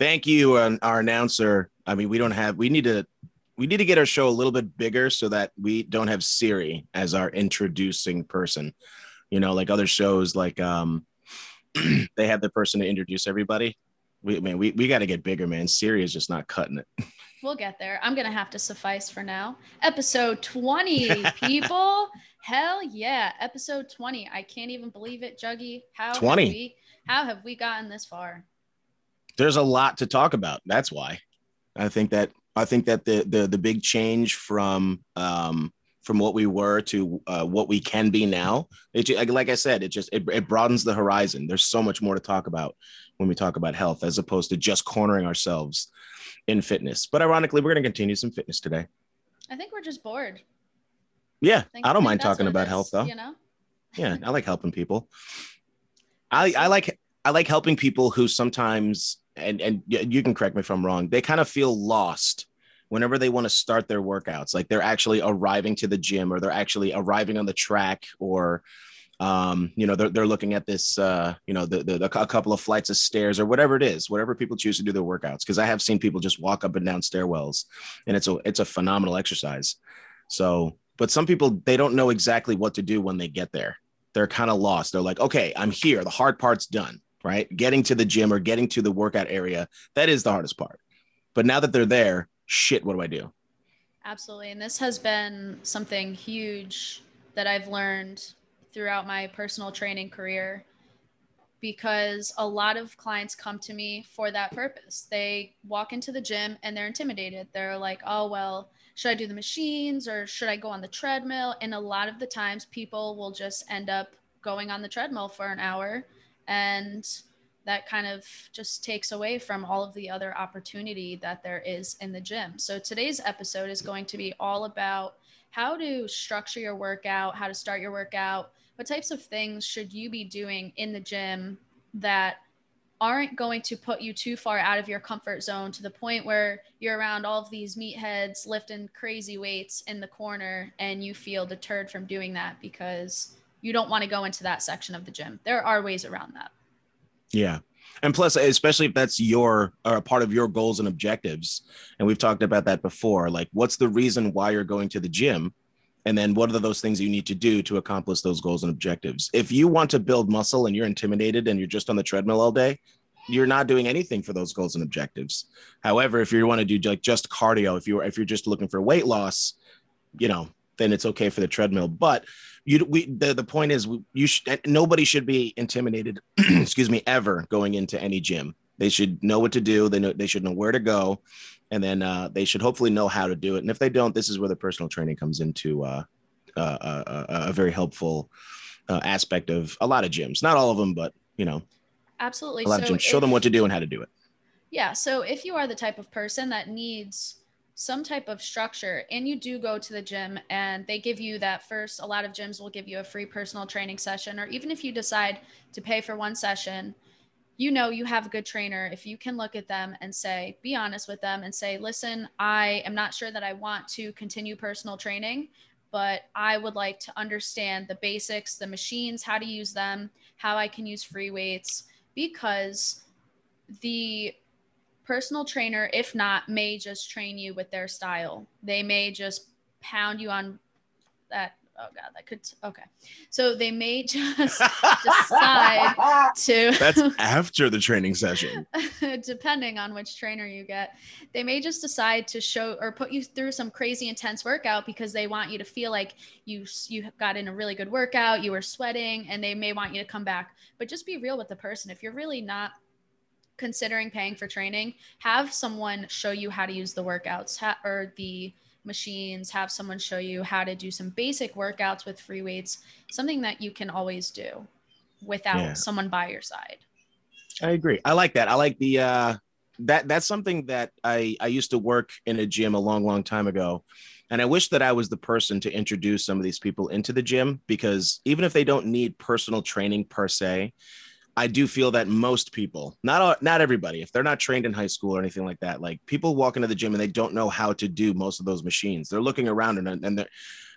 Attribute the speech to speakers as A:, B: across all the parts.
A: Thank you, uh, our announcer. I mean, we don't have. We need to. We need to get our show a little bit bigger so that we don't have Siri as our introducing person. You know, like other shows, like um, they have the person to introduce everybody. We man, we, we got to get bigger, man. Siri is just not cutting it.
B: We'll get there. I'm gonna have to suffice for now. Episode 20, people. Hell yeah, episode 20. I can't even believe it, Juggy. How
A: 20.
B: Have we, how have we gotten this far?
A: There's a lot to talk about. That's why. I think that I think that the the the big change from um from what we were to uh, what we can be now. It, like I said, it just it, it broadens the horizon. There's so much more to talk about when we talk about health, as opposed to just cornering ourselves in fitness. But ironically, we're going to continue some fitness today.
B: I think we're just bored.
A: Yeah,
B: think-
A: I don't
B: think
A: mind talking about
B: is,
A: health though.
B: You know?
A: Yeah, I like helping people. I I like I like helping people who sometimes and and you can correct me if I'm wrong. They kind of feel lost whenever they want to start their workouts. Like they're actually arriving to the gym or they're actually arriving on the track or um, you know, they're, they're looking at this, uh, you know, the, the, the, a couple of flights of stairs or whatever it is, whatever people choose to do their workouts. Cause I have seen people just walk up and down stairwells and it's a, it's a phenomenal exercise. So, but some people, they don't know exactly what to do when they get there. They're kind of lost. They're like, okay, I'm here. The hard part's done, right? Getting to the gym or getting to the workout area, that is the hardest part. But now that they're there, shit, what do I do?
B: Absolutely. And this has been something huge that I've learned throughout my personal training career because a lot of clients come to me for that purpose. They walk into the gym and they're intimidated. They're like, oh, well, should I do the machines or should I go on the treadmill? And a lot of the times people will just end up going on the treadmill for an hour and that kind of just takes away from all of the other opportunity that there is in the gym. So today's episode is going to be all about how to structure your workout, how to start your workout, what types of things should you be doing in the gym that aren't going to put you too far out of your comfort zone to the point where you're around all of these meatheads lifting crazy weights in the corner and you feel deterred from doing that because you don't want to go into that section of the gym. There are ways around that.
A: Yeah. And plus, especially if that's your or a part of your goals and objectives, and we've talked about that before. Like, what's the reason why you're going to the gym? And then what are those things you need to do to accomplish those goals and objectives? If you want to build muscle and you're intimidated and you're just on the treadmill all day, you're not doing anything for those goals and objectives. However, if you want to do like just cardio, if you're if you're just looking for weight loss, you know, then it's okay for the treadmill. But you we the, the point is you should nobody should be intimidated, excuse me, ever going into any gym. They should know what to do. They know they should know where to go, and then uh, they should hopefully know how to do it. And if they don't, this is where the personal training comes into uh, uh, uh, uh, a very helpful uh, aspect of a lot of gyms. Not all of them, but you know,
B: Absolutely.
A: a lot
B: So
A: of gyms. Show them what to do and how to do it.
B: Yeah. So if you are the type of person that needs some type of structure and you do go to the gym and they give you that first, a lot of gyms will give you a free personal training session, or even if you decide to pay for one session, you know you have a good trainer. If you can look at them and say, be honest with them and say, listen, I am not sure that I want to continue personal training, but I would like to understand the basics, the machines, how to use them, how I can use free weights, because the personal trainer, if not, may just train you with their style. They may just pound you on that. Oh God, that could. Okay, so they may just decide to.
A: That's after the training session.
B: depending on which trainer you get, they may just decide to show or put you through some crazy intense workout because they want you to feel like you you got in a really good workout, you were sweating, and they may want you to come back. But just be real with the person. If you're really not considering paying for training, have someone show you how to use the workouts ha- or the machines, have someone show you how to do some basic workouts with free weights, something that you can always do without
A: Yeah.
B: someone by your side.
A: I agree. I like that. I like the uh that that's something that I I used to work in a gym a long long time ago. And I wish that I was the person to introduce some of these people into the gym because even if they don't need personal training per se, I do feel that most people, not all, not everybody, if they're not trained in high school or anything like that, like people walk into the gym and they don't know how to do most of those machines. They're looking around and and they're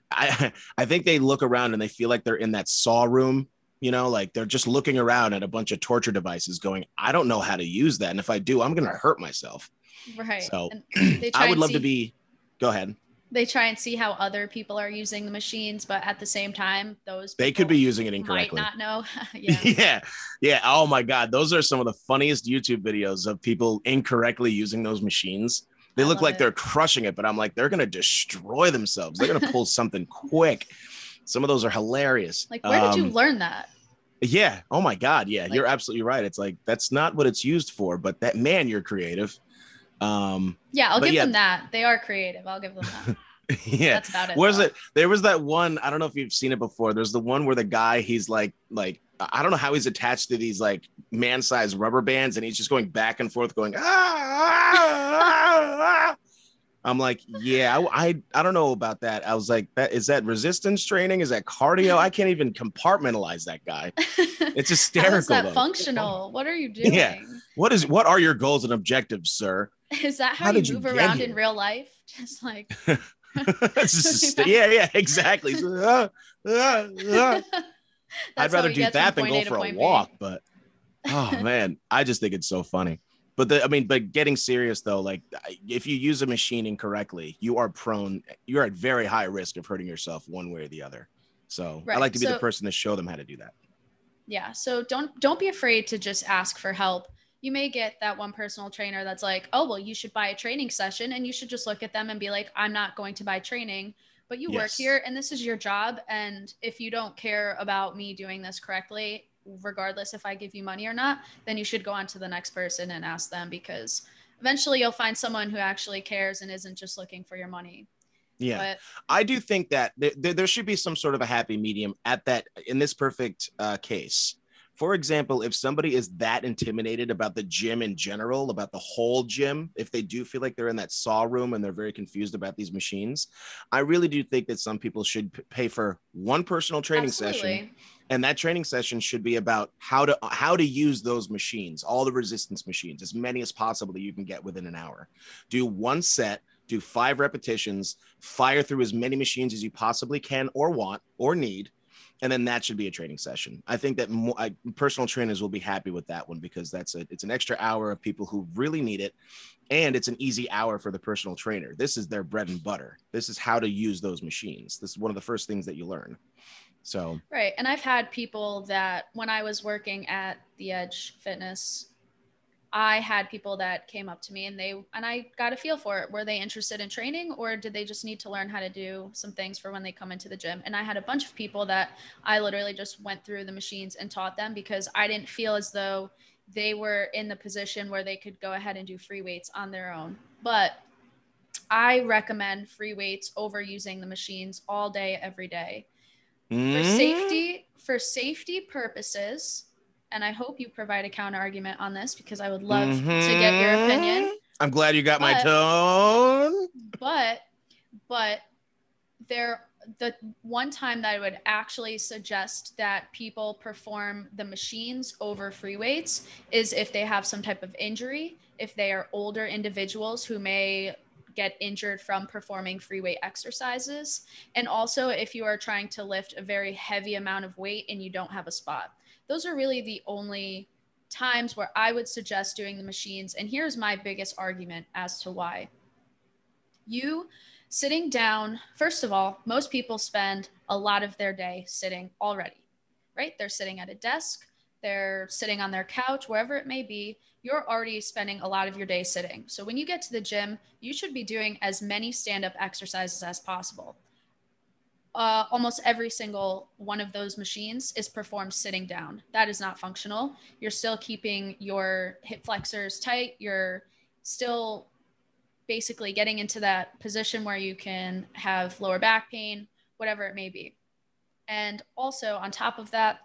A: I I think they look around and they feel like they're in that saw room You know, like they're just looking around at a bunch of torture devices going, I don't know how to use that. And if I do, I'm going to hurt myself.
B: Right.
A: So I would love to be, go ahead.
B: They try and see how other people are using the machines, but at the same time, those
A: They could be using it incorrectly.
B: might not know. yeah.
A: yeah. Yeah. Oh my God. Those are some of the funniest YouTube videos of people incorrectly using those machines. They
B: I
A: look like
B: it.
A: they're crushing it, but I'm like, they're to destroy themselves. They're to pull something quick. Some of those are hilarious.
B: Like, where did you
A: Um,
B: learn that?
A: Yeah. Oh my God. Yeah.
B: Like-
A: you're absolutely right. It's like, that's not what it's used for, but that man, you're creative. Um,
B: Yeah, I'll give
A: yeah.
B: them that. They are creative. I'll give them that.
A: yeah.
B: That's about it.
A: Where's
B: though.
A: it? There was that one. I don't know if you've seen it before. There's the one where the guy he's like like I don't know how he's attached to these like man-sized rubber bands, and he's just going back and forth, going ah. ah, ah, ah." I'm like, yeah, I, I I don't know about that. I was like, that is that resistance training? Is that cardio? I can't even compartmentalize that guy. It's hysterical.
B: How is that
A: though.
B: functional? What are you doing?
A: Yeah. What is what are your goals and objectives, sir?
B: Is that how,
A: How
B: you
A: did you
B: move around
A: here?
B: in real life? Just like
A: just a- yeah, yeah, exactly. So, ah, ah, ah. I'd rather do that than go for a
B: point B.
A: walk. But oh man, I just think it's so funny. But the, I mean, but getting serious though, like if you use a machine incorrectly, you are prone. You're at very high risk of hurting yourself one way or the other. So I like to be the person to show them how to do that.
B: Yeah. So don't don't be afraid to just ask for help. You may get that one personal trainer that's like, "Oh, well, you should buy a training session," and you should just look at them and be like, "I'm not going to buy training." But you work here, and this is your job. And if you don't care about me doing this correctly, regardless if I give you money or not, then you should go on to the next person and ask them because eventually you'll find someone who actually cares and isn't just looking for your money.
A: Yeah.
B: But
A: I do think that there, there, there should be some sort of a happy medium at that in this perfect uh, case. For example, if somebody is that intimidated about the gym in general, about the whole gym, if they do feel like they're in that saw room and they're very confused about these machines, I really do think that some people should pay for one personal training session and that training session should be about how to how to use those machines all the resistance machines as many as possible that you can get within an hour. Do one set do five repetitions fire through as many machines as you possibly can or want or need and then that should be a training session. I think that more, I, personal trainers will be happy with that one because that's a it's an extra hour of people who really need it and it's an easy hour for the personal trainer. This is their bread and butter. This is how to use those machines. This is one of the first things that you learn. So
B: Right. And I've had people that when I was working at the Edge Fitness, I had people that came up to me and they and I got a feel for it. Were they interested in training or did they just need to learn how to do some things for when they come into the gym? And I had a bunch of people that I literally just went through the machines and taught them because I didn't feel as though they were in the position where they could go ahead and do free weights on their own. But I recommend free weights over using the machines all day every day for
A: Mm.
B: safety for safety purposes and i hope you provide a counter argument on this because i would love to get your
A: Mhm.
B: opinion
A: I'm glad you got my tone.
B: but but there the one time that i would actually suggest that people perform the machines over free weights is if they have some type of injury if they are older individuals who may get injured from performing free weight exercises and also if you are trying to lift a very heavy amount of weight and you don't have a spot those are really the only times where i would suggest doing the machines and here's my biggest argument as to why you sitting down, first of all, most people spend a lot of their day sitting already, right? They're sitting at a desk, they're sitting on their couch, wherever it may be. You're already spending a lot of your day sitting. So when you get to the gym, you should be doing as many stand up exercises as possible. Uh, almost every single one of those machines is performed sitting down. That is not functional. You're still keeping your hip flexors tight. You're still basically getting into that position where you can have lower back pain, whatever it may be. And also, on top of that,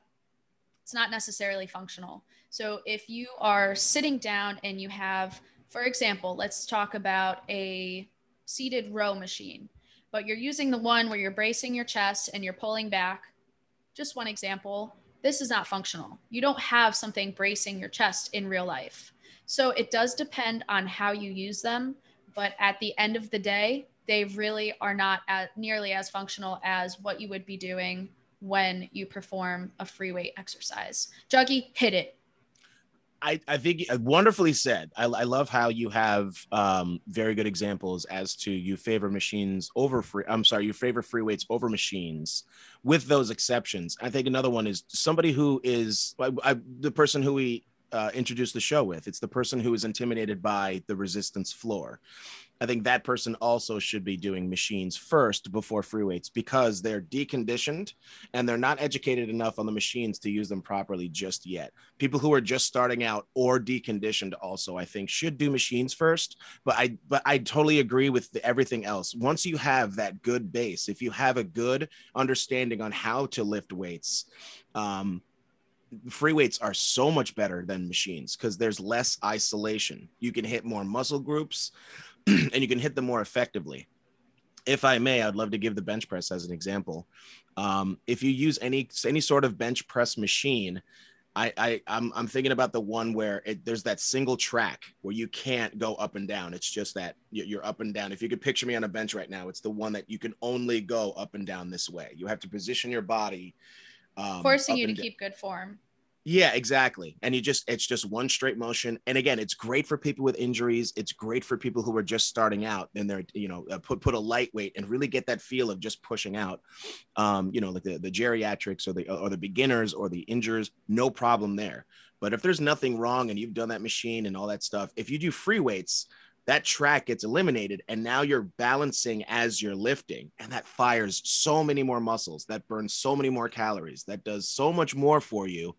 B: it's not necessarily functional. So, if you are sitting down and you have, for example, let's talk about a seated row machine, but you're using the one where you're bracing your chest and you're pulling back. Just one example, this is not functional. You don't have something bracing your chest in real life. So, it does depend on how you use them but at the end of the day they really are not at nearly as functional as what you would be doing when you perform a free weight exercise. Juggy, hit it.
A: I, I think uh, wonderfully said. I, I love how you have um, very good examples as to you favor machines over free. I'm sorry, you favor free weights over machines, with those exceptions. I think another one is somebody who is I, I, the person who we uh, introduced the show with. It's the person who is intimidated by the resistance floor. I think that person also should be doing machines first before free weights because they're deconditioned and they're not educated enough on the machines to use them properly just yet. People who are just starting out or deconditioned also, I think, should do machines first. But I but I totally agree with the, everything else. Once you have that good base, if you have a good understanding on how to lift weights, um, free weights are so much better than machines because there's less isolation. You can hit more muscle groups. and you can hit them more effectively. If I may, I'd love to give the bench press as an example. Um, if you use any any sort of bench press machine, I, I I'm, I'm thinking about the one where it, there's that single track where you can't go up and down. It's just that you're up and down. If you could picture me on a bench right now, it's the one that you can only go up and down this way. You have to position your body,
B: um, forcing you to keep good form.
A: Yeah, exactly. And you just it's just one straight motion. And again, it's great for people with injuries. It's great for people who are just starting out and they're you know uh, put put a lightweight and really get that feel of just pushing out. Um, you know, like the, the geriatrics or the or the beginners or the injures, no problem there. But if there's nothing wrong and you've done that machine and all that stuff, if you do free weights, that track gets eliminated and now you're balancing as you're lifting and that fires so many more muscles that burns so many more calories that does so much more for you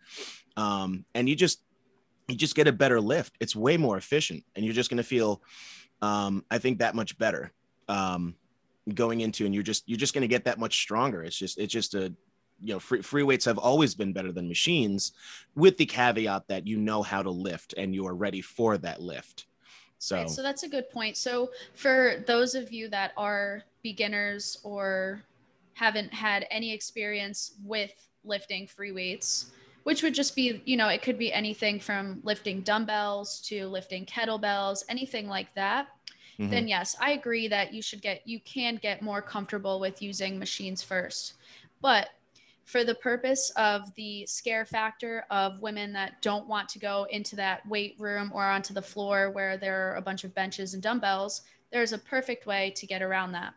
A: um, and you just you just get a better lift. It's way more efficient and you're just going to feel um, i think that much better um, going into and you're just you're just going to get that much stronger. It's just it's just a you know free, free weights have always been better than machines with the caveat that you know how to lift and you are ready for that lift. So, right,
B: so that's a good point. So, for those of you that are beginners or haven't had any experience with lifting free weights, which would just be, you know, it could be anything from lifting dumbbells to lifting kettlebells, anything like that. Mm-hmm. Then, yes, I agree that you should get, you can get more comfortable with using machines first. But for the purpose of the scare factor of women that don't want to go into that weight room or onto the floor where there are a bunch of benches and dumbbells, there's a perfect way to get around that.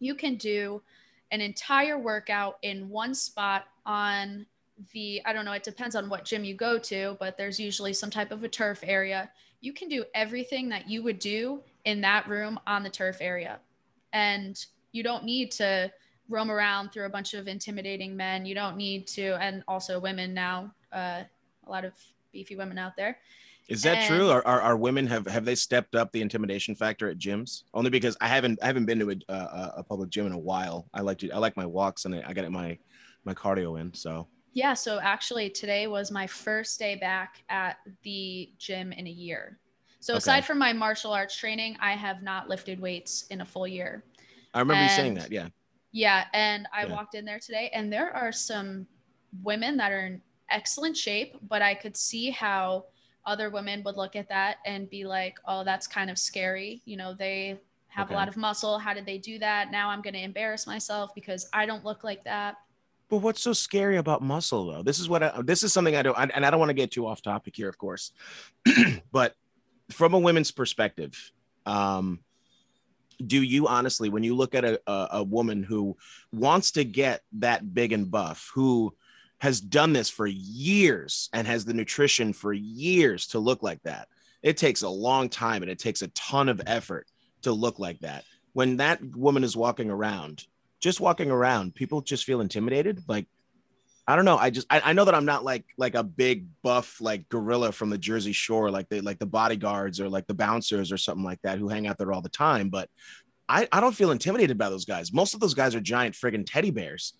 B: You can do an entire workout in one spot on the, I don't know, it depends on what gym you go to, but there's usually some type of a turf area. You can do everything that you would do in that room on the turf area. And you don't need to roam around through a bunch of intimidating men. You don't need to, and also women now, uh, a lot of beefy women out there.
A: Is that and, true? Are, are, are, women have have they stepped up the intimidation factor at gyms? Only because I haven't I haven't been to a, a, a public gym in a while. I like to I like my walks and I, I got my my cardio in. So
B: yeah. So actually, today was my first day back at the gym in a year. So okay. aside from my martial arts training, I have not lifted weights in a full year.
A: I remember and, you saying that. Yeah.
B: Yeah, and I yeah. walked in there today, and there are some women that are in excellent shape, but I could see how other women would look at that and be like, "Oh, that's kind of scary." You know, they have okay. a lot of muscle. How did they do that? Now I'm going to embarrass myself because I don't look like that.
A: But what's so scary about muscle, though? This is what I, this is something I do, and I don't want to get too off topic here, of course, but from a women's perspective, um, do you honestly when you look at a, a, a, woman who wants to get that big and buff who has done this for years and has the nutrition for years to look like that it takes a long time and it takes a ton of effort to look like that when that woman is walking around just walking around people just feel intimidated like I don't know. I just I, I, know that I'm not like like a big buff like gorilla from the Jersey Shore, like the like the bodyguards or like the bouncers or something like that who hang out there all the time. But I, I don't feel intimidated by those guys. Most of those guys are giant friggin' teddy bears.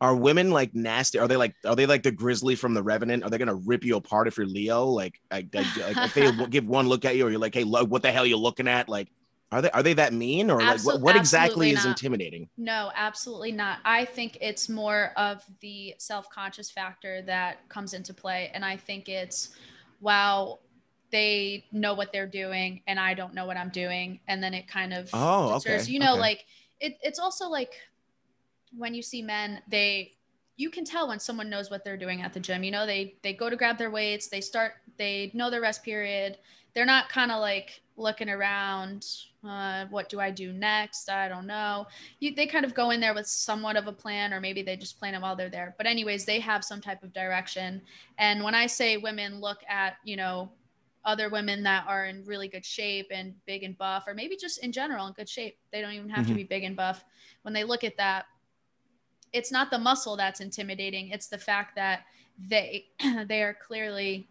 A: Are women like nasty? Are they like are they like the grizzly from the Revenant? Are they gonna rip you apart if you're Leo? Like, I, I, like if they give one look at you, or you're like, hey, look, what the hell are you looking at? Like, are they are they that mean or like what, what exactly is intimidating?
B: No, absolutely not. I think it's more of the self-conscious factor that comes into play. And I think it's wow, they know what they're doing and I don't know what I'm doing. And then it kind of
A: oh, deters,
B: okay. you know,
A: okay.
B: like it, it's also like when you see men, they you can tell when someone knows what they're doing at the gym. You know, they they go to grab their weights, they start, they know their rest period. They're not kind of like looking around. Uh, what do I do next? I don't know. You, they kind of go in there with somewhat of a plan, or maybe they just plan it while they're there. But anyways, they have some type of direction. And when I say women look at, you know, other women that are in really good shape and big and buff, or maybe just in general in good shape, they don't even have mm-hmm. to be big and buff. When they look at that, it's not the muscle that's intimidating it's the fact that they they are clearly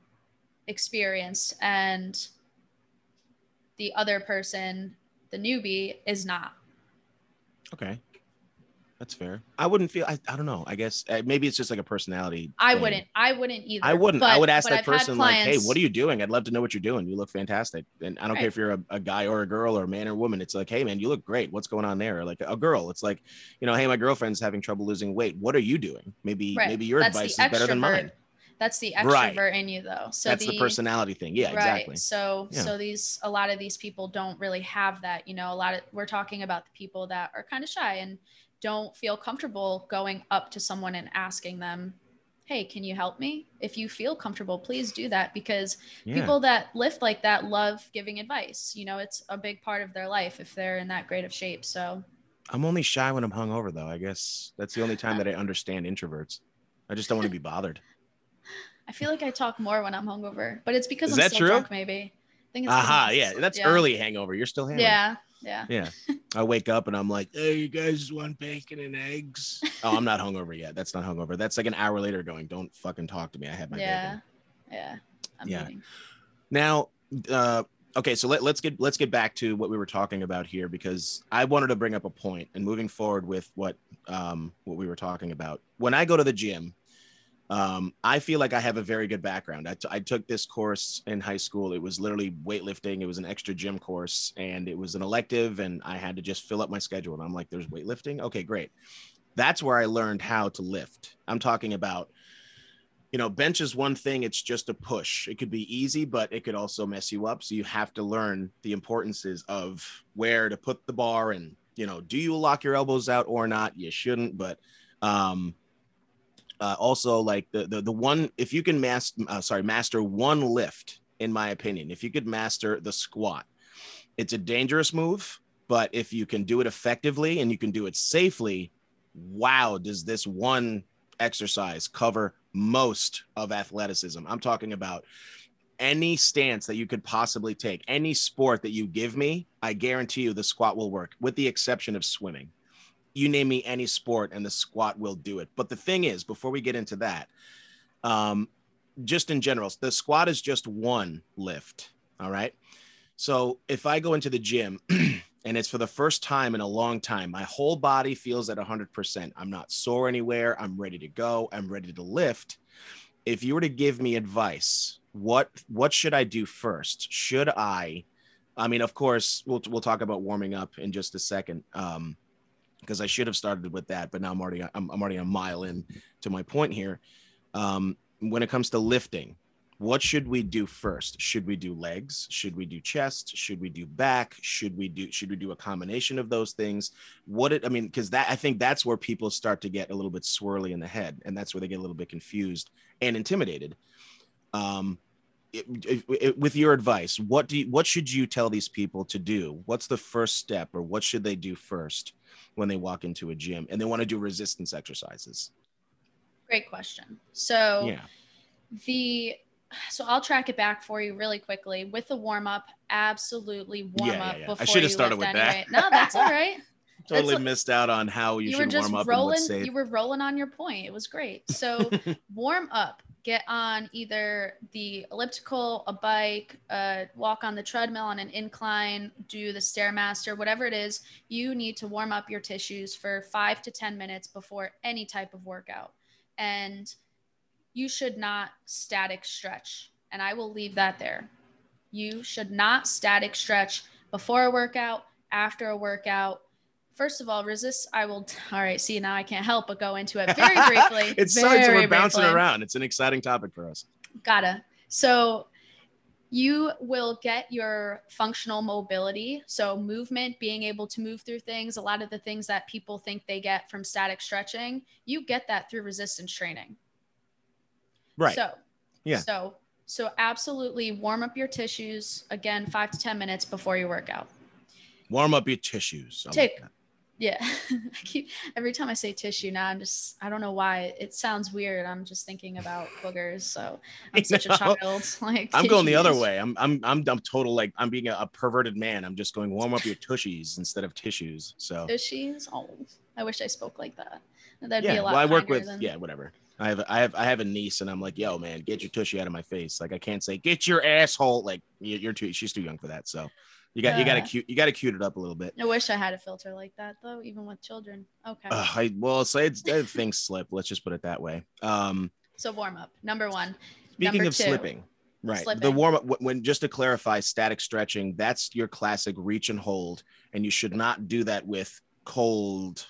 B: experienced and the other person the newbie is not
A: okay that's fair. I wouldn't feel. I, I don't know. I guess uh, maybe it's just like a personality.
B: I thing. wouldn't. I wouldn't either.
A: I wouldn't. But, I would ask that I've person like, "Hey, what are you doing? I'd love to know what you're doing. You look fantastic." And I don't right. care if you're a, a, guy or a girl or a man or woman. It's like, "Hey, man, you look great. What's going on there?" Or like a girl, it's like, you know, "Hey, my girlfriend's having trouble losing weight. What are you doing? Maybe right. maybe your That's advice is better than mine."
B: That's the extrovert right. in you, though. So
A: that's the, the personality thing. Yeah, right. exactly.
B: So yeah. so these a lot of these people don't really have that. You know, a lot of we're talking about the people that are kind of shy and don't feel comfortable going up to someone and asking them, Hey, can you help me? If you feel comfortable, please do that because yeah. people that lift like that love giving advice. You know, it's a big part of their life if they're in that great of shape. So
A: I'm only shy when I'm hungover, though. I guess that's the only time uh, that I understand introverts. I just don't want to be bothered.
B: I feel like I talk more when I'm hungover, but it's because Is I'm still true? drunk, maybe.
A: I think it's Aha, yeah. That's yeah. early hangover. You're still hangover.
B: Yeah. Yeah.
A: Yeah. I wake up and I'm like, hey, you guys want bacon and eggs? oh, I'm not hungover yet. That's not hungover. That's like an hour later going, don't fucking talk to me. I had my
B: yeah.
A: bacon.
B: Yeah. I'm
A: yeah. Eating. Now, uh, okay, so let, let's get let's get back to what we were talking about here because I wanted to bring up a point and moving forward with what um what we were talking about. When I go to the gym, um, I feel like I have a very good background. I, t- I took this course in high school. It was literally weightlifting. It was an extra gym course and it was an elective, and I had to just fill up my schedule. And I'm like, there's weightlifting? Okay, great. That's where I learned how to lift. I'm talking about, you know, bench is one thing, it's just a push. It could be easy, but it could also mess you up. So you have to learn the importances of where to put the bar and, you know, do you lock your elbows out or not? You shouldn't, but, um, uh, also like the, the the one if you can master uh, sorry master one lift in my opinion if you could master the squat it's a dangerous move but if you can do it effectively and you can do it safely wow does this one exercise cover most of athleticism? I'm talking about any stance that you could possibly take any sport that you give me i guarantee you the squat will work with the exception of swimming you name me any sport and the squat will do it. But the thing is, before we get into that, um, just in general, the squat is just one lift. All right. So if I go into the gym and it's for the first time in a long time, my whole body feels at 100%. I'm not sore anywhere. I'm ready to go. I'm ready to lift. If you were to give me advice, what what should I do first? Should I? I mean, of course, we'll we'll talk about warming up in just a second. Um, because I should have started with that, but now I'm already I'm, I'm already a mile in to my point here. Um, when it comes to lifting, what should we do first? Should we do legs? Should we do chest? Should we do back? Should we do should we do a combination of those things? What it I mean, because that I think that's where people start to get a little bit swirly in the head, and that's where they get a little bit confused and intimidated. Um, it, it, it, with your advice, what do you, what should you tell these people to do? What's the first step, or what should they do first? When they walk into a gym and they want to do resistance exercises?
B: Great question. So, yeah. the so I'll track it back for you really quickly with the warm up. Absolutely warm yeah, up yeah, yeah. before I should have started with anyway. that. No, that's all right.
A: totally that's missed out on how you, you should were just warm up.
B: Rolling, you were rolling on your point. It was great. So warm up get on either the elliptical, a bike, uh, walk on the treadmill on an incline, do the Stairmaster, whatever it is, you need to warm up your tissues for five to 10 minutes before any type of workout. And you should not static stretch. And I will leave that there. You should not static stretch before a workout, after a workout, first of all, resist. I will. All right. See, now I can't help but go into it very briefly.
A: it's very so we're bouncing around. It's an exciting topic for us.
B: Gotta. So, you will get your functional mobility. So, movement, being able to move through things, a lot of the things that people think they get from static stretching, you get that through resistance training.
A: Right.
B: So,
A: Yeah.
B: So, so absolutely warm up your tissues again, five to 10 minutes before your workout.
A: Warm up your tissues. Like
B: Take-
A: that.
B: Yeah. I keep every time I say tissue now, I'm just I don't know why it sounds weird. I'm just thinking about boogers. So I'm such a child. Like
A: I'm going the other way. I'm I'm I'm I'm total like I'm being a, a perverted man. I'm just going warm up your tushies instead of tissues. So
B: Tissues. Oh, I wish I spoke like that. That'd
A: yeah,
B: be a lot.
A: well, I work with
B: than-
A: yeah, whatever. I have I have I have a niece, and I'm like, yo, man, get your tushy out of my face. Like I can't say get your asshole. Like you're too. She's too young for that. So you got you got to
B: Uh.
A: cute you got to cute it up a little bit.
B: I wish I had a filter like that though, even with children. Okay.
A: Ugh, I well, say it's uh, things slip. Let's just put it that way. Um,
B: so warm up. Number one.
A: speaking
B: Number
A: of
B: two.
A: slipping, right? The warm up when just to clarify, static stretching. That's your classic reach and hold, and you should not do that with cold.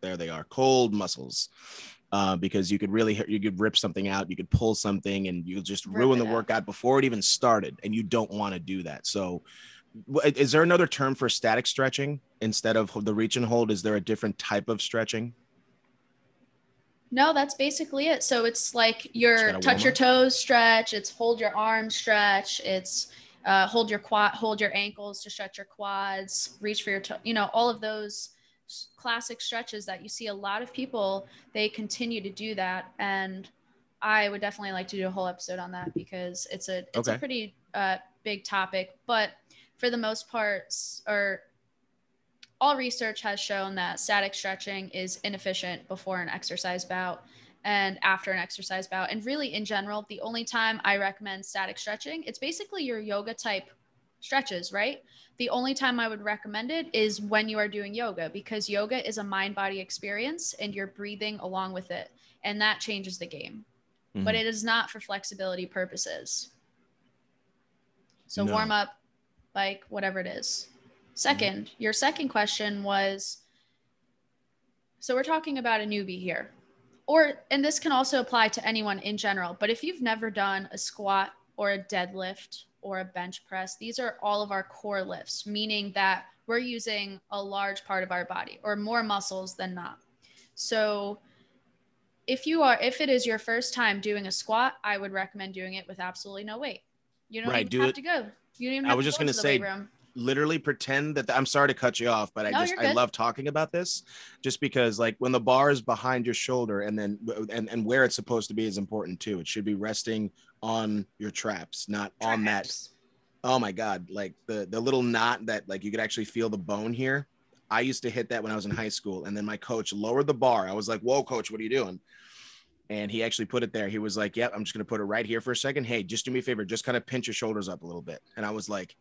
A: There they are, cold muscles. Uh, because you could really you could rip something out, you could pull something, and you'll just
B: Rip
A: ruin the
B: out.
A: workout before it even started, and you don't want to do that. So, is there another term for static stretching instead of the reach and hold? Is there a different type of stretching?
B: No, that's basically it. So it's like your touch your toes stretch, it's hold your arms stretch, it's uh, hold your quad, hold your ankles to stretch your quads, reach for your toe, you know, all of those classic stretches that you see a lot of people, they continue to do that. And I would definitely like to do a whole episode on that because it's a, it's a pretty uh, big topic, but for the most part, or all research has shown that static stretching is inefficient before an exercise bout and after an exercise bout. And really, in general, the only time I recommend static stretching, it's basically your yoga type stretches, right? The only time I would recommend it is when you are doing yoga because yoga is a mind body experience and you're breathing along with it. And that changes the game. But
A: Mhm.
B: it is not for flexibility purposes. So
A: No.
B: warm up, like whatever it is. Mm-hmm. 2nd your second question was so we're talking about a newbie here. Or and this can also apply to anyone in general, but if you've never done a squat or a deadlift or a bench press, these are all of our core lifts, meaning that we're using a large part of our body or more muscles than not. So if you are if it is your first time doing a squat, I would recommend doing it with absolutely no weight. You don't
A: Right,
B: even
A: do
B: have
A: it-
B: to go. You even
A: I was just gonna say,
B: room.
A: literally pretend that I'm sorry to cut you off, but I
B: No,
A: just I love talking about this just because like when the bar is behind your shoulder and then and and where it's supposed to be is important too. It should be resting on your traps, not on that. Oh my god, like the the little knot that like you could actually feel the bone here. I used to hit that when I was in high school and then my coach lowered the bar. I was like, "Whoa, coach, what are you doing?" And he actually put it there. He was like, "Yep, I'm just to put it right here for a second. Hey, just do me a favor, just kind of pinch your shoulders up a little bit." And I was like,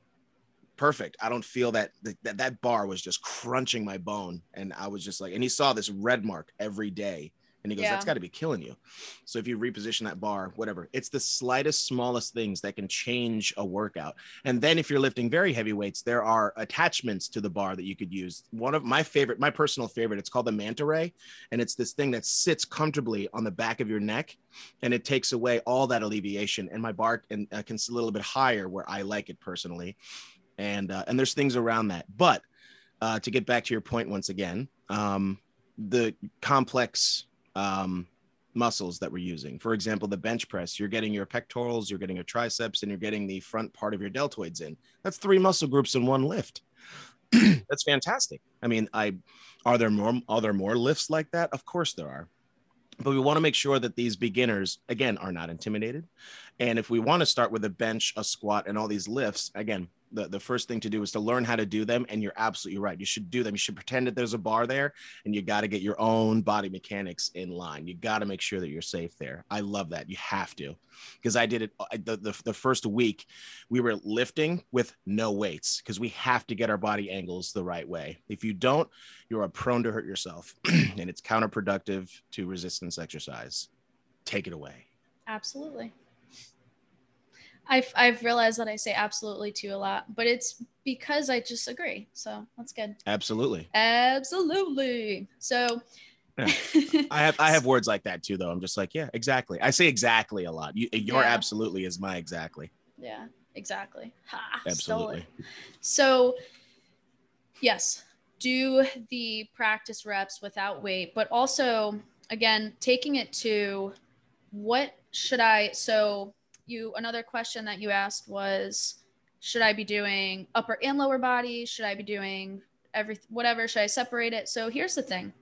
A: perfect. I don't feel that that that bar was just crunching my bone, and I was just like, and he saw this red mark every day, and he goes,
B: Yeah.
A: "That's got to be killing you." So if you reposition that bar, whatever, it's the slightest, smallest things that can change a workout. And then if you're lifting very heavy weights, there are attachments to the bar that you could use. One of my favorite, my personal favorite, it's called the Manta Ray, and it's this thing that sits comfortably on the back of your neck, and it takes away all that alleviation. And my bar can, uh, can sit a little bit higher where I like it personally and uh, and there's things around that. But uh, to get back to your point once again, um, the complex um, muscles that we're using, for example, the bench press, you're getting your pectorals, you're getting your triceps, and you're getting the front part of your deltoids in. That's three muscle groups in one lift. That's fantastic. I mean, I are there more are there more lifts like that? Of course there are. But we want to make sure that these beginners, again, are not intimidated. And if we want to start with a bench, a squat, and all these lifts, again, the, the first thing to do is to learn how to do them. And you're absolutely right. You should do them. You should pretend that there's a bar there and you got to get your own body mechanics in line. You got to make sure that you're safe there. I love that. You have to. Because I did it I- the, the, the first week, we were lifting with no weights because we have to get our body angles the right way. If you don't, you are prone to hurt yourself and it's counterproductive to resistance exercise. Take it away.
B: Absolutely. I've, I've realized that I say absolutely to a lot, but it's because I just agree. So that's good.
A: Absolutely.
B: Absolutely. So
A: Yeah. I have I have words like that too, though. I'm just like, yeah, exactly. I say exactly a lot. You, your
B: Yeah.
A: absolutely is my exactly.
B: Yeah, exactly. Ha,
A: Absolutely.
B: So, yes, do the practice reps without weight, but also, again, taking it to what should I? So, you, another question that you asked was, should I be doing upper and lower body? Should I be doing every whatever? Should I separate it? So, here's the thing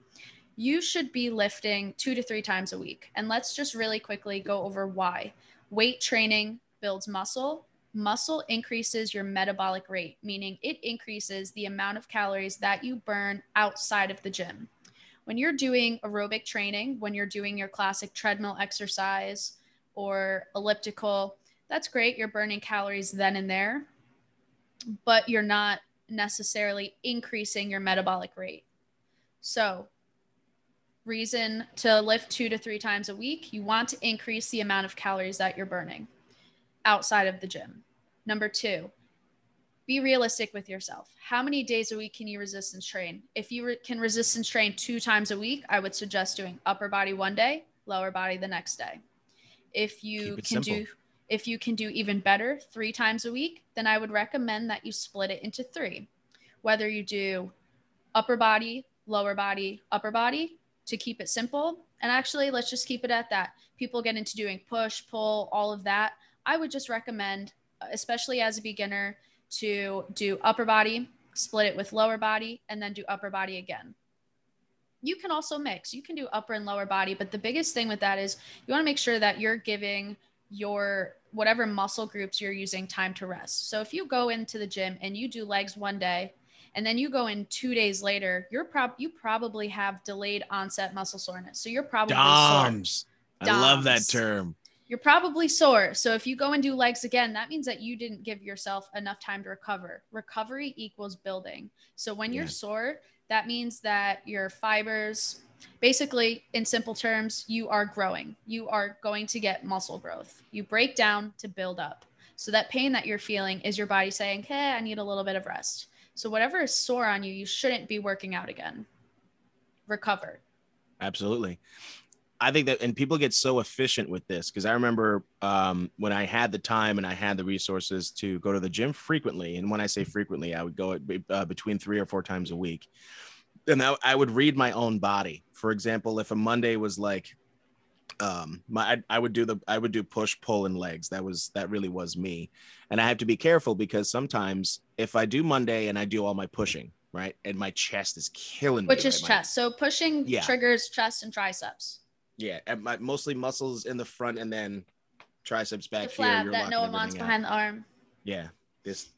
B: you should be lifting two to three times a week. And let's just really quickly go over why. Weight training builds muscle. Muscle increases your metabolic rate, meaning it increases the amount of calories that you burn outside of the gym. When you're doing aerobic training, when you're doing your classic treadmill exercise or elliptical, that's great. You're burning calories then and there, but you're not necessarily increasing your metabolic rate. So, reason to lift two to three times a week, you want to increase the amount of calories that you're burning outside of the gym. Number two, be realistic with yourself. How many days a week can you resistance train? If you re- can resistance train two times a week, I would suggest doing upper body one day, lower body the next day. If you can simple. do if you can do even better 3 times a week, then I would recommend that you split it into 3. Whether you do upper body, lower body, upper body, to keep it simple. And actually, let's just keep it at that. People get into doing push, pull, all of that. I would just recommend, especially as a beginner, to do upper body, split it with lower body, and then do upper body again. You can also mix. You can do upper and lower body, but the biggest thing with that is you want to make sure that you're giving your whatever muscle groups you're using time to rest. So if you go into the gym and you do legs one day and then you go in two days later, you're prob you probably have delayed onset muscle soreness. So you're probably
A: DOMS.
B: Sore.
A: I love that term.
B: You're probably sore. So if you go and do legs again, that means that you didn't give yourself enough time to recover. Recovery equals building. So when you're sore, that means that your fibers, basically in simple terms, you are growing. You are going to get muscle growth. You break down to build up. So that pain that you're feeling is your body saying, "Hey, I need a little bit of rest." So whatever is sore on you, you shouldn't be working out again. Recover.
A: Absolutely. I think that, and people get so efficient with this because I remember um, when I had the time and I had the resources to go to the gym frequently. And when I say frequently, I would go uh, between three or four times a week. And I, I would read my own body. For example, if a Monday was like, um my I, I, would do the i would do push pull and legs that was that really was me and i have to be careful because sometimes if i do monday and i do all my pushing right and my chest is killing me.
B: which
A: me
B: is right? chest my, so pushing yeah. triggers chest and triceps
A: yeah and my mostly muscles in the front and then triceps back
B: the flap here that no one wants behind the arm.
A: Yeah this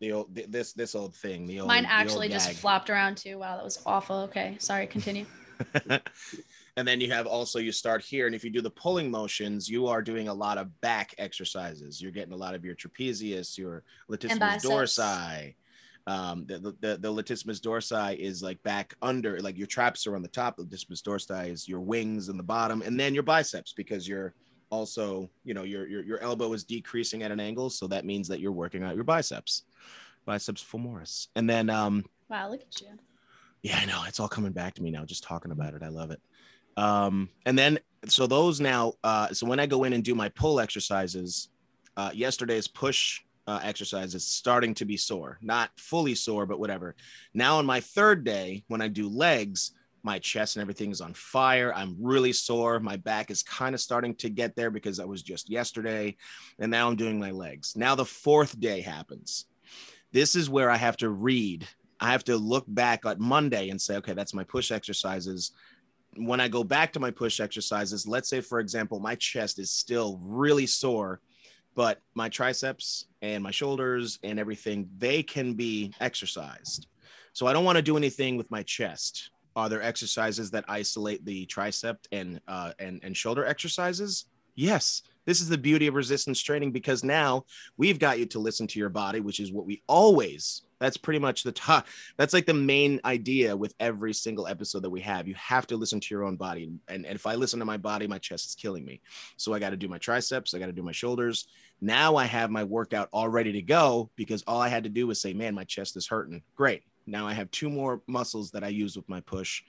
A: the old this this old thing the old
B: mine actually just flopped around too. Wow that was awful. Okay sorry continue.
A: And then you have also you start here and if you do the pulling motions you are doing a lot of back exercises. You're getting a lot of your trapezius your latissimus dorsi um, the, the, the latissimus dorsi is like back under like your traps are on the top the latissimus dorsi is your wings in the bottom and then your biceps because you're also you know your, your your elbow is decreasing at an angle so that means that you're working out your biceps biceps femoris. And then um
B: wow look at you.
A: Yeah i know it's all coming back to me now just talking about it i love it. Um, and then, so those now, uh, so when I go in and do my pull exercises, uh, yesterday's push uh, exercise is starting to be sore, not fully sore, but whatever. Now, on my third day, when I do legs, my chest and everything is on fire. I'm really sore. My back is kind of starting to get there because that was just yesterday. And now I'm doing my legs. Now, the fourth day happens. This is where I have to read. I have to look back at Monday and say, okay, that's my push exercises when I go back to my push exercises, let's say, for example, my chest is still really sore, but my triceps and my shoulders and everything, they can be exercised. So I don't want to do anything with my chest. Are there exercises that isolate the tricep and uh, and and shoulder exercises? Yes. This is the beauty of resistance training because now we've got you to listen to your body, which is what we always that's pretty much the top. That's like the main idea with every single episode that we have. You have to listen to your own body. And, and if I listen to my body, my chest is killing me. So I got to do my triceps, I got to do my shoulders. Now I have my workout all ready to go because all I had to do was say, man, my chest is hurting. Great. Now I have two more muscles that I use with my push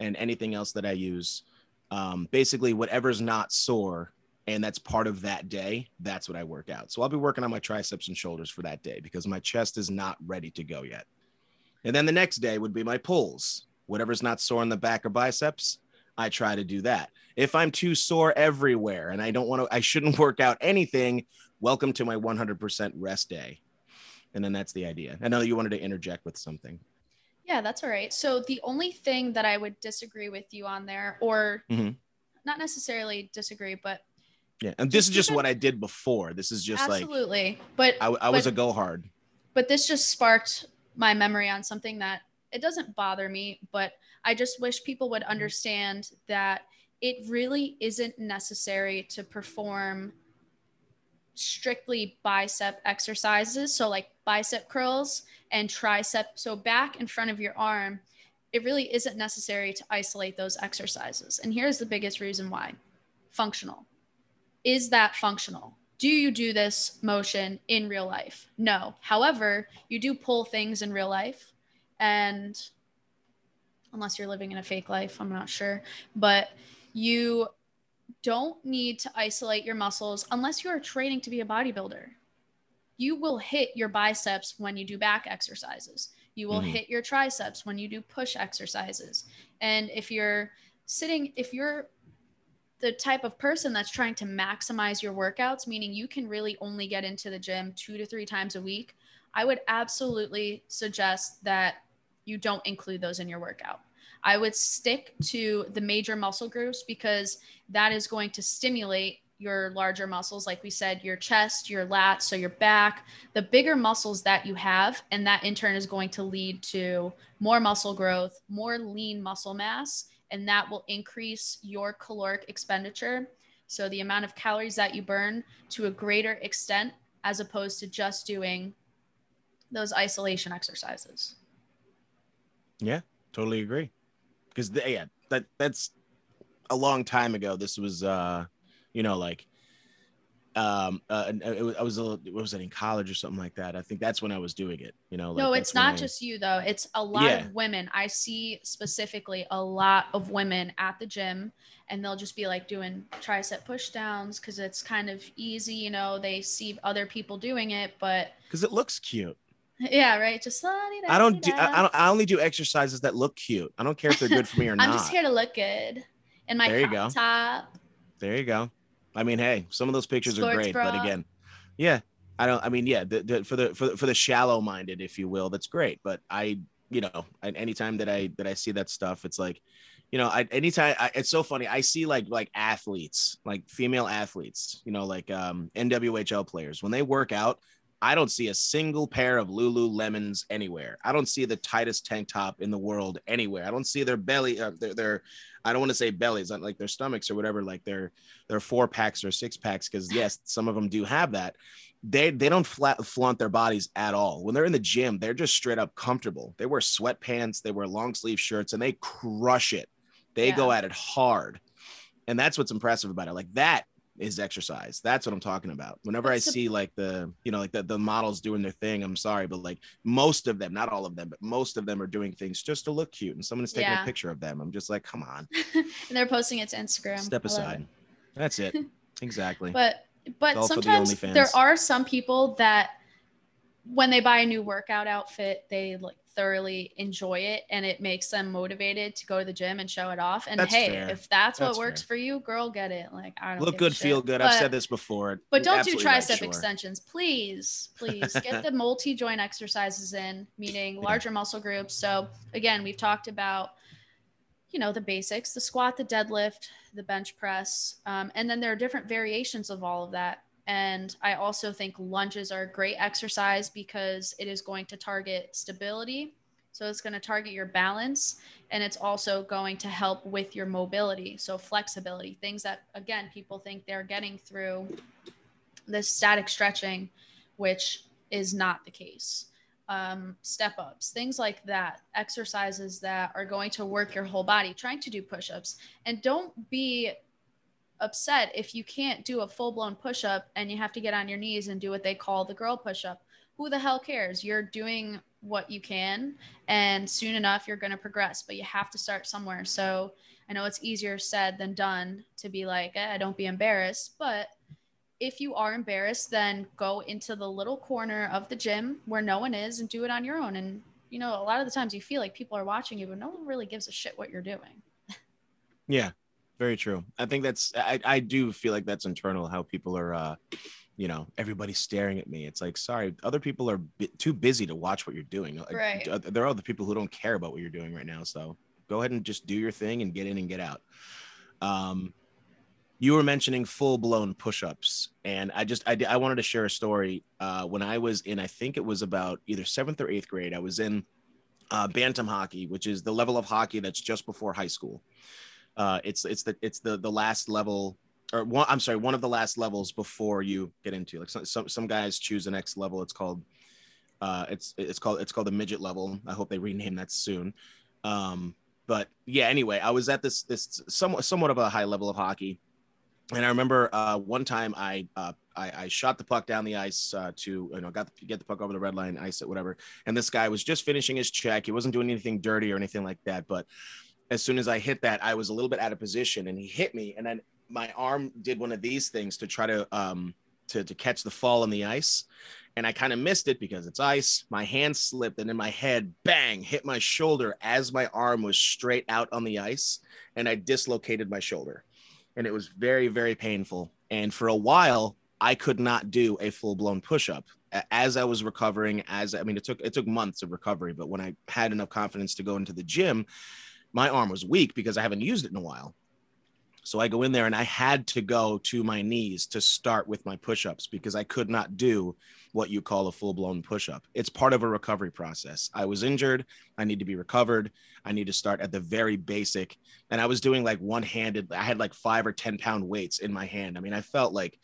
A: and anything else that I use. Um, basically, whatever's not sore and that's part of that day, that's what I work out. So I'll be working on my triceps and shoulders for that day because my chest is not ready to go yet. And then the next day would be my pulls. Whatever's not sore in the back or biceps, I try to do that. If I'm too sore everywhere and I don't want to, I shouldn't work out anything, welcome to my 100% rest day. And then that's the idea. I know you wanted to interject with something.
B: Yeah, that's all right. So the only thing that I would disagree with you on there, or mm-hmm. not necessarily disagree, but
A: yeah, and this is just what I did before. This is just
B: absolutely. Like, absolutely.
A: but I, I was but, a go hard.
B: But this just sparked my memory on something that it doesn't bother me, but I just wish people would understand that it really isn't necessary to perform strictly bicep exercises. So, like bicep curls and tricep, so back in front of your arm, it really isn't necessary to isolate those exercises. And here's the biggest reason why functional. Is that functional? Do you do this motion in real life? No. However, you do pull things in real life. And unless you're living in a fake life, I'm not sure. But you don't need to isolate your muscles unless you are training to be a bodybuilder. You will hit your biceps when you do back exercises. You will mm-hmm. hit your triceps when you do push exercises. And if you're sitting, if you're the type of person that's trying to maximize your workouts, meaning you can really only get into the gym two to three times a week, I would absolutely suggest that you don't include those in your workout. I would stick to the major muscle groups because that is going to stimulate your larger muscles, like we said, your chest, your lats, so your back, the bigger muscles that you have. And that in turn is going to lead to more muscle growth, more lean muscle mass, and that will increase your caloric expenditure. So the amount of calories that you burn to a greater extent, as opposed to just doing those isolation exercises.
A: Yeah, totally agree. Because yeah, that that's a long time ago. This was uh, you know, like um uh, it was, I was a what was it in college or something like that. I think that's when I was doing it. You know, like
B: no, it's not I, just you though. It's a lot yeah. of women. I see specifically a lot of women at the gym, and they'll just be like doing tricep push downs because it's kind of easy. You know, they see other people doing it, but
A: because it looks cute.
B: Yeah, right. Just
A: I don't do. I, don't. I only do exercises that look cute. I don't care if they're good for me or not.
B: I'm just here to look good. In my there you go. top.
A: There you go. I mean, hey, some of those pictures Sports are great, bra. but again, yeah, I don't. I mean, yeah, the, the, for the for the, for the shallow minded, if you will, that's great. But I, you know, anytime that I that I see that stuff, it's like, you know, I anytime I, it's so funny. I see like like athletes, like female athletes, you know, like um NWHL players when they work out. I don't see a single pair of Lululemons anywhere. I don't see the tightest tank top in the world anywhere. I don't see their belly, uh, their, their, I don't want to say bellies, like their stomachs or whatever, like their their four packs or six packs, because yes, some of them do have that. They they don't flat, flaunt their bodies at all. When they're in the gym, they're just straight up comfortable. They wear sweatpants, they wear long sleeve shirts, and they crush it. They yeah. go at it hard, and that's what's impressive about it. Like that is exercise. That's what I'm talking about. Whenever That's I see like the, you know, like the, the models doing their thing, I'm sorry, but like most of them, not all of them, but most of them are doing things just to look cute. And someone's taking yeah. a picture of them. I'm just like, come on.
B: and they're posting it to Instagram.
A: Step aside. It. That's it. Exactly.
B: but but sometimes the there are some people that when they buy a new workout outfit, they like thoroughly enjoy it and it makes them motivated to go to the gym and show it off. And that's hey, fair. if that's, that's what works fair. for you, girl, get it. Like I don't
A: look good, feel good. But, I've said this before.
B: But don't do tricep sure. extensions, please. Please get the multi-joint exercises in, meaning larger yeah. muscle groups. So again, we've talked about you know the basics the squat the deadlift the bench press um, and then there are different variations of all of that and I also think lunges are a great exercise because it is going to target stability. So it's going to target your balance and it's also going to help with your mobility. So flexibility, things that, again, people think they're getting through this static stretching, which is not the case. Um, step ups, things like that, exercises that are going to work your whole body, trying to do push ups. And don't be upset if you can't do a full blown push up and you have to get on your knees and do what they call the girl push up. Who the hell cares? You're doing what you can, and soon enough, you're going to progress, but you have to start somewhere. So, I know it's easier said than done to be like, eh, don't be embarrassed. But if you are embarrassed, then go into the little corner of the gym where no one is and do it on your own. And, you know, a lot of the times you feel like people are watching you, but no one really gives a shit what you're doing.
A: yeah, very true. I think that's, I, I do feel like that's internal how people are, uh, you know, everybody's staring at me. It's like, sorry, other people are bi- too busy to watch what you're doing.
B: Right.
A: There are other people who don't care about what you're doing right now. So go ahead and just do your thing and get in and get out. Um, you were mentioning full blown push ups, and I just I, I wanted to share a story. Uh, when I was in, I think it was about either seventh or eighth grade. I was in uh, bantam hockey, which is the level of hockey that's just before high school. Uh, it's it's the it's the the last level or one i'm sorry one of the last levels before you get into like some some, some guys choose the next level it's called uh it's it's called it's called the midget level i hope they rename that soon um but yeah anyway i was at this this somewhat somewhat of a high level of hockey and i remember uh one time i uh I, I shot the puck down the ice uh, to you know got the, get the puck over the red line, ice it, whatever. And this guy was just finishing his check. He wasn't doing anything dirty or anything like that. But as soon as I hit that, I was a little bit out of position, and he hit me. And then my arm did one of these things to try to um to, to catch the fall on the ice and I kind of missed it because it's ice. My hand slipped, and then my head, bang, hit my shoulder as my arm was straight out on the ice, and I dislocated my shoulder. And it was very, very painful. And for a while, I could not do a full blown push up as I was recovering. As I mean, it took it took months of recovery, but when I had enough confidence to go into the gym, my arm was weak because I haven't used it in a while. So I go in there and I had to go to my knees to start with my push ups because I could not do what you call a full blown push up. It's part of a recovery process. I was injured. I need to be recovered. I need to start at the very basic. And I was doing like one handed, I had like five or 10 pound weights in my hand. I mean, I felt like,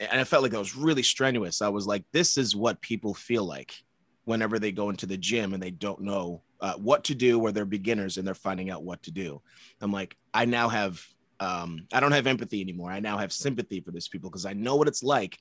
A: and I felt like I was really strenuous. I was like, this is what people feel like whenever they go into the gym and they don't know uh, what to do where they're beginners and they're finding out what to do. I'm like, I now have um, I don't have empathy anymore. I now have sympathy for these people because I know what it's like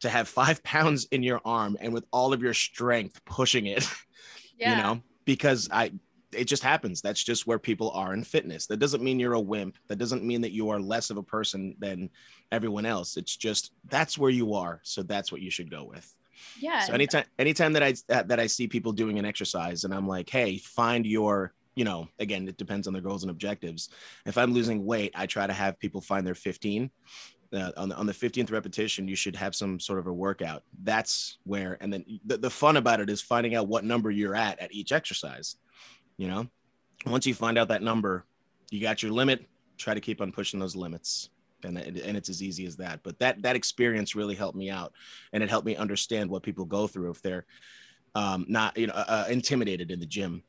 A: to have five pounds in your arm and with all of your strength pushing it, yeah. you know, because I, it just happens. That's just where people are in fitness. That doesn't mean you're a wimp. That doesn't mean that you are less of a person than everyone else. It's just that's where you are. So that's what you should go with.
B: Yeah.
A: So anytime, anytime that I that I see people doing an exercise and I'm like, hey, find your you know, again, it depends on their goals and objectives. If I'm losing weight, I try to have people find their 15. Uh, on, the, on the 15th repetition, you should have some sort of a workout. That's where, and then the, the fun about it is finding out what number you're at at each exercise. You know, once you find out that number, you got your limit, try to keep on pushing those limits. And, and it's as easy as that. But that, that experience really helped me out and it helped me understand what people go through if they're um, not, you know, uh, uh intimidated in the gym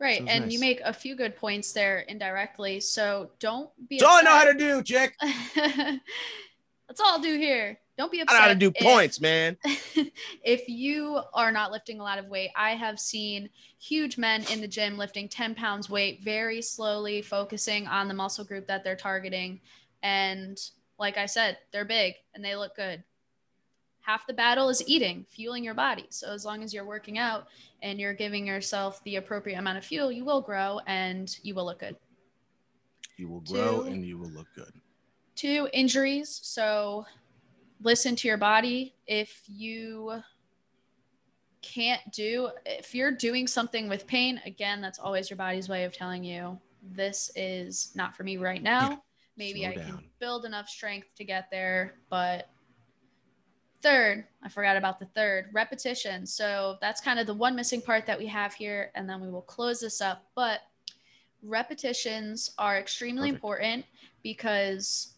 B: Right. And nice. you make a few good points there indirectly. So don't be
A: That's all I know how to do, chick.
B: That's all I'll do here. Don't be upset.
A: I know how to do if, points, man.
B: if you are not lifting a lot of weight, I have seen huge men in the gym lifting 10 pounds weight very slowly, focusing on the muscle group that they're targeting. And like I said, they're big and they look good half the battle is eating, fueling your body. So as long as you're working out and you're giving yourself the appropriate amount of fuel, you will grow and you will look good.
A: You will grow two, and you will look good.
B: Two injuries. So listen to your body. If you can't do, if you're doing something with pain, again, that's always your body's way of telling you this is not for me right now. Maybe Slow I down. can build enough strength to get there, but Third, I forgot about the third repetition. So that's kind of the one missing part that we have here. And then we will close this up. But repetitions are extremely Perfect. important because,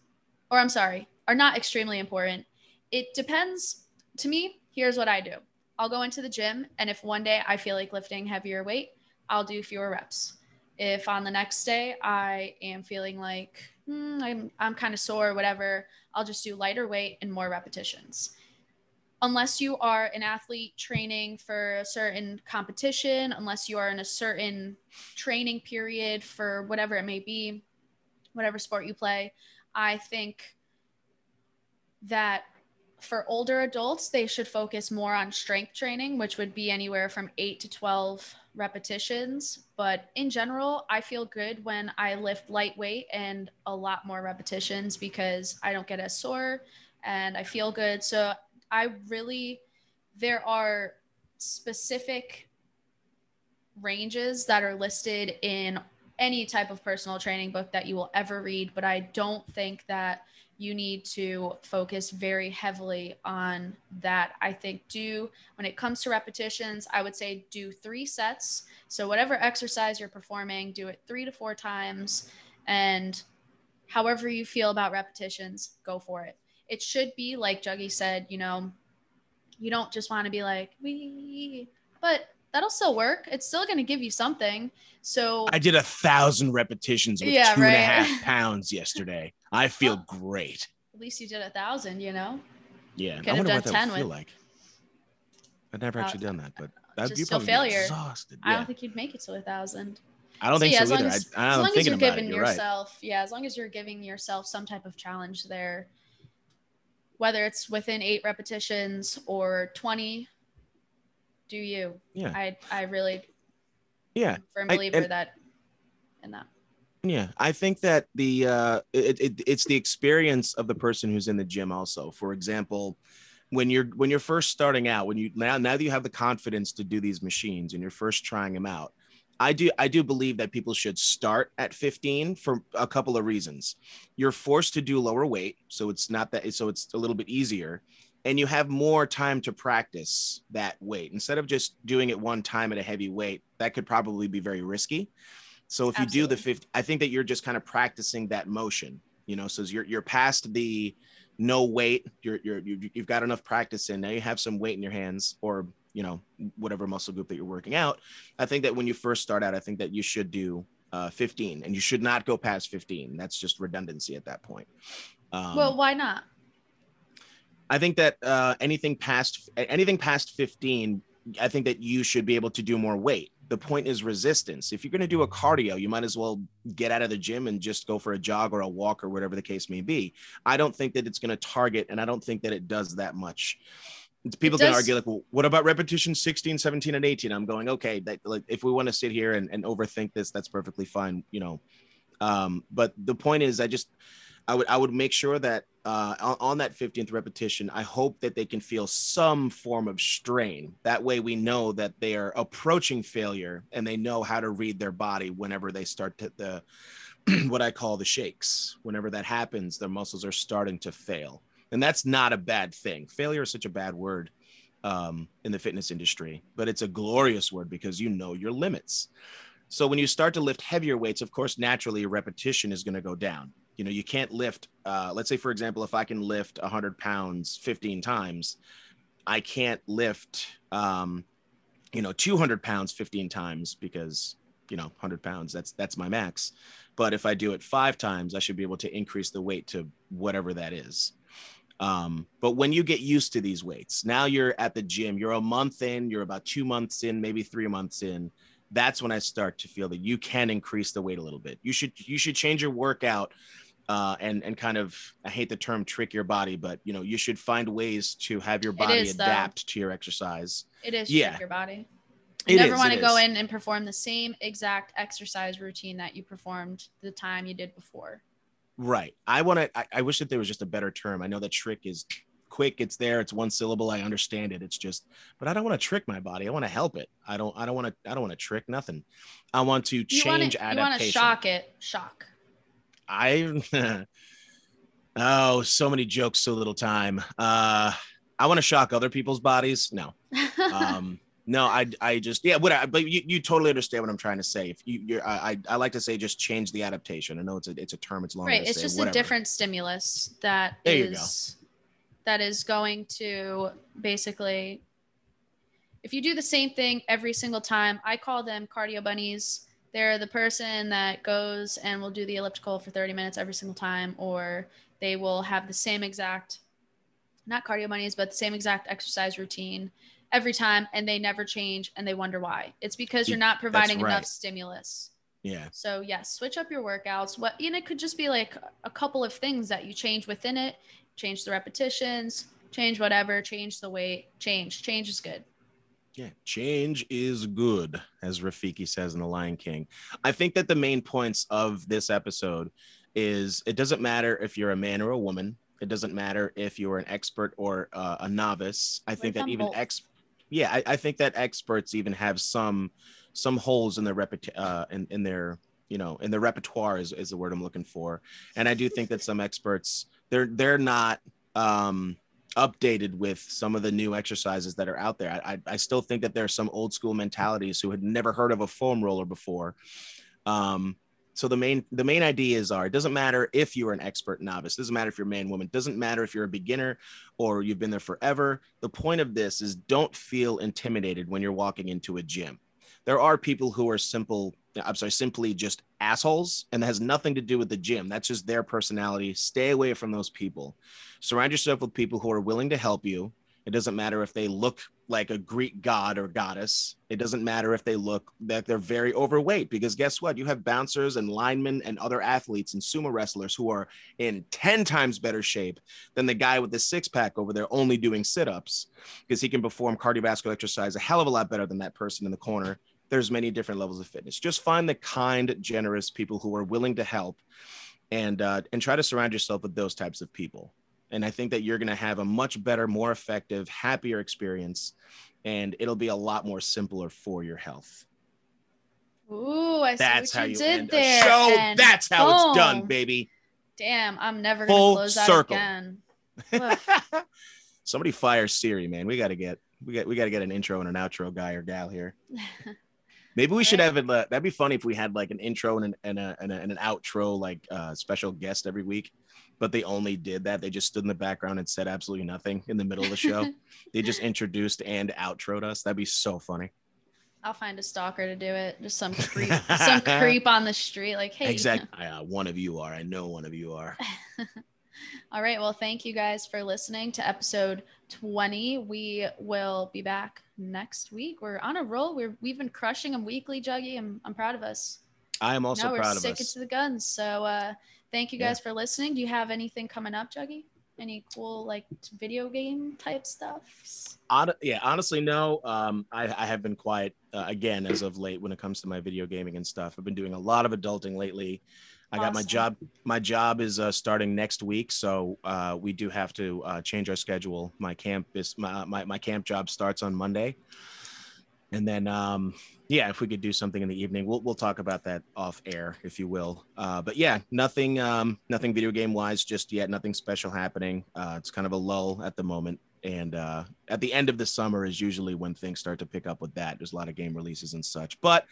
B: or I'm sorry, are not extremely important. It depends. To me, here's what I do I'll go into the gym. And if one day I feel like lifting heavier weight, I'll do fewer reps. If on the next day I am feeling like hmm, I'm, I'm kind of sore, whatever, I'll just do lighter weight and more repetitions. Unless you are an athlete training for a certain competition, unless you are in a certain training period for whatever it may be, whatever sport you play, I think that for older adults, they should focus more on strength training, which would be anywhere from eight to 12 repetitions. But in general, I feel good when I lift lightweight and a lot more repetitions because I don't get as sore and I feel good. So I really, there are specific ranges that are listed in any type of personal training book that you will ever read, but I don't think that you need to focus very heavily on that. I think do when it comes to repetitions, I would say do three sets. So whatever exercise you're performing, do it 3 to 4 times and however you feel about repetitions, go for it. It should be like Juggy said, you know, you don't just want to be like we but that'll still work. It's still going to give you something. So
A: I did a thousand repetitions with
B: Yeah,
A: two and a half pounds yesterday. I feel
B: Well,
A: great.
B: at least you did a thousand, you know?
A: Yeah,
B: could
A: I wonder what that
B: 10
A: would feel
B: with-
A: like. I've never
B: Uh,
A: actually done that, but that'd
B: just
A: be
B: still
A: probably
B: failure.
A: exhausted.
B: I don't think you'd make it to a thousand.
A: I don't think
B: yeah,
A: so
B: as long
A: either.
B: as,
A: I,
B: as long as you're giving
A: it. You're right.
B: yourself, yeah, as long as you're giving yourself some type of challenge there, whether it's within eight repetitions or 20, do you.
A: Yeah,
B: I, I really
A: yeah.
B: firm
A: I-
B: believer
A: and-
B: that in that.
A: Yeah, I think that the uh, it, it it's the experience of the person who's in the gym. Also, for example, when you're when you're first starting out, when you now now that you have the confidence to do these machines and you're first trying them out, I do I do believe that people should start at 15 for a couple of reasons. You're forced to do lower weight, so it's not that so it's a little bit easier, and you have more time to practice that weight instead of just doing it one time at a heavy weight. That could probably be very risky. So if you do the
B: Absolutely.
A: 50, I think that you're just kind of practicing that motion, you know, so you're, you're past the no weight, you're, you're, you- you've got enough practice in now you have some weight in your hands or, you know, whatever muscle group that you're working out. I think that when you first start out, I think that you should do uh, 15 and you should not go past 15. That's just redundancy at that point. Um,
B: well, why not?
A: I think that uh, anything past anything past 15, I think that you should be able to do more weight. The point is resistance. If you're going to do a cardio, you might as well get out of the gym and just go for a jog or a walk or whatever the case may be. I don't think that it's going to target, and I don't think that it does that much. People can argue like, well, what about repetition 16, 17, and 18? I'm going, okay, that like if we want to sit here and, and overthink this, that's perfectly fine, you know. Um, but the point is, I just I would I would make sure that uh, on, on that 15th repetition, I hope that they can feel some form of strain. That way, we know that they are approaching failure and they know how to read their body whenever they start to the what I call the shakes. Whenever that happens, their muscles are starting to fail, and that's not a bad thing. Failure is such a bad word um, in the fitness industry, but it's a glorious word because you know your limits. So when you start to lift heavier weights, of course, naturally your repetition is going to go down. You know, you can't lift. Uh, let's say, for example, if I can lift 100 pounds 15 times, I can't lift, um, you know, 200 pounds 15 times because you know 100 pounds that's that's my max. But if I do it five times, I should be able to increase the weight to whatever that is. Um, but when you get used to these weights, now you're at the gym, you're a month in, you're about two months in, maybe three months in. That's when I start to feel that you can increase the weight a little bit. You should you should change your workout uh, and and kind of I hate the term trick your body, but you know you should find ways to have your body
B: is, though.
A: adapt to your exercise.
B: It is
A: Yeah.
B: trick your body.
A: It
B: You never
A: is,
B: want to go
A: is.
B: in and perform the same exact exercise routine that you performed the time you did before.
A: Right. I want to. I, I wish that there was just a better term. I know that trick is quick. It's there. It's one syllable. I understand it. It's just, but I don't want to trick my body. I want to help it. I don't. I don't want to. I don't want to trick nothing. I want to
B: You
A: change
B: want to you want to shock it, shock.
A: I. oh, so many jokes, so little time. Uh, I want to shock other people's bodies. No. um no i i just yeah what i but you, you totally understand what i'm trying to say if you you're I, I like to say just change the adaptation i know it's a it's a term it's long
B: right, it's
A: say,
B: just
A: whatever.
B: a different stimulus that
A: There you go.
B: is that is going to basically if you do the same thing every single time, I call them cardio bunnies. They're the person that goes and will do the elliptical for 30 minutes every single time, or they will have the same exact, not cardio bunnies, but the same exact exercise routine every time, and they never change and they wonder why. It's because you're not providing
A: right.
B: enough stimulus.
A: yeah
B: So yes, switch up your workouts. What and it could just be like a couple of things that you change within it, change the repetitions, change whatever, change the weight, change. Change is good.
A: Yeah, change is good, as Rafiki says in The Lion King. I think that the main points of this episode is it doesn't matter if you're a man or a woman. It doesn't matter if you're an expert or uh, a novice. I think that even ex, yeah, I, I, think that experts even have some some holes in their reput- uh, in, in their you know in their repertoire is, is the word I'm looking for. And I do think that some experts they're they're not um updated with some of the new exercises that are out there. I, I, still think that there are some old school mentalities who had never heard of a foam roller before. Um, so the main the main ideas are it doesn't matter if you're an expert novice doesn't matter if you're man woman doesn't matter if you're a beginner or you've been there forever the point of this is don't feel intimidated when you're walking into a gym there are people who are simple i'm sorry simply just assholes and that has nothing to do with the gym. That's just their personality. Stay away from those people. Surround yourself with people who are willing to help you. It doesn't matter if they look like a Greek god or goddess. It doesn't matter if they look that they're very overweight, because guess what? You have bouncers and linemen and other athletes and sumo wrestlers who are in 10 times better shape than the guy with the six pack over there only doing sit ups, because he can perform cardiovascular exercise a hell of a lot better than that person in the corner there's many different levels of fitness. Just find the kind, generous people who are willing to help, and uh, and try to surround yourself with those types of people. And I think that you're going to have a much better, more effective, happier experience, and it'll be a lot more simpler for your health.
B: Ooh, I see that's how you, did there.
A: show. And that's how boom. it's done, baby.
B: Damn, I'm never going to close circle. that again.
A: Somebody fire Siri, man. We got to get we got we got to get an intro and an outro guy or gal here. Maybe we should have it. Uh, that'd be funny if we had like an intro and an and, a, and, a, and an outro, like uh, special guest every week. But they only did that. They just stood in the background and said absolutely nothing in the middle of the show. they just introduced and outroed us. That'd be so funny.
B: I'll find a stalker to do it. Just some creep, some creep on the street. Like, hey,
A: exactly. Uh, one of you are. I know one of you are.
B: All right. Well, thank you guys for listening to episode 20. We will be back next week. We're on a roll. We're we've been crushing them weekly, Juggy. I'm I'm proud of us.
A: I am also proud of us.
B: we're sticking to the guns. So uh thank you guys yeah. for listening. Do you have anything coming up, Juggy? Any cool like video game type stuff?
A: Yeah, honestly, no. Um, I, I have been quiet uh, again as of late when it comes to my video gaming and stuff. I've been doing a lot of adulting lately. I got my job. My job is uh, starting next week, so uh, we do have to uh, change our schedule. My camp is my, my, my camp job starts on Monday, and then um, yeah, if we could do something in the evening, we'll we'll talk about that off air, if you will. Uh, but yeah, nothing um, nothing video game wise just yet. Nothing special happening. Uh, it's kind of a lull at the moment, and uh, at the end of the summer is usually when things start to pick up with that. There's a lot of game releases and such, but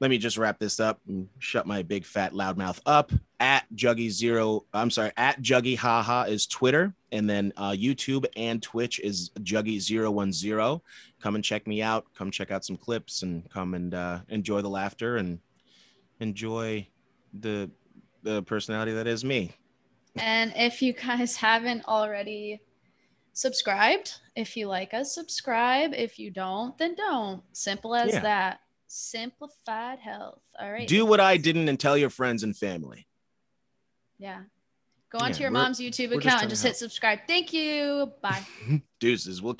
A: let me just wrap this up and shut my big fat loudmouth up. At Juggy Zero, I'm sorry, at Juggy Haha is Twitter, and then uh, YouTube and Twitch is Juggy Zero One Zero. Come and check me out. Come check out some clips and come and uh, enjoy the laughter and enjoy the the personality that is me.
B: And if you guys haven't already subscribed, if you like us, subscribe. If you don't, then don't. Simple as yeah. that. Simplified health. All right.
A: Do what I didn't and tell your friends and family.
B: Yeah. Go onto yeah, your mom's YouTube account just and just hit subscribe. Thank you. Bye.
A: Deuces. We'll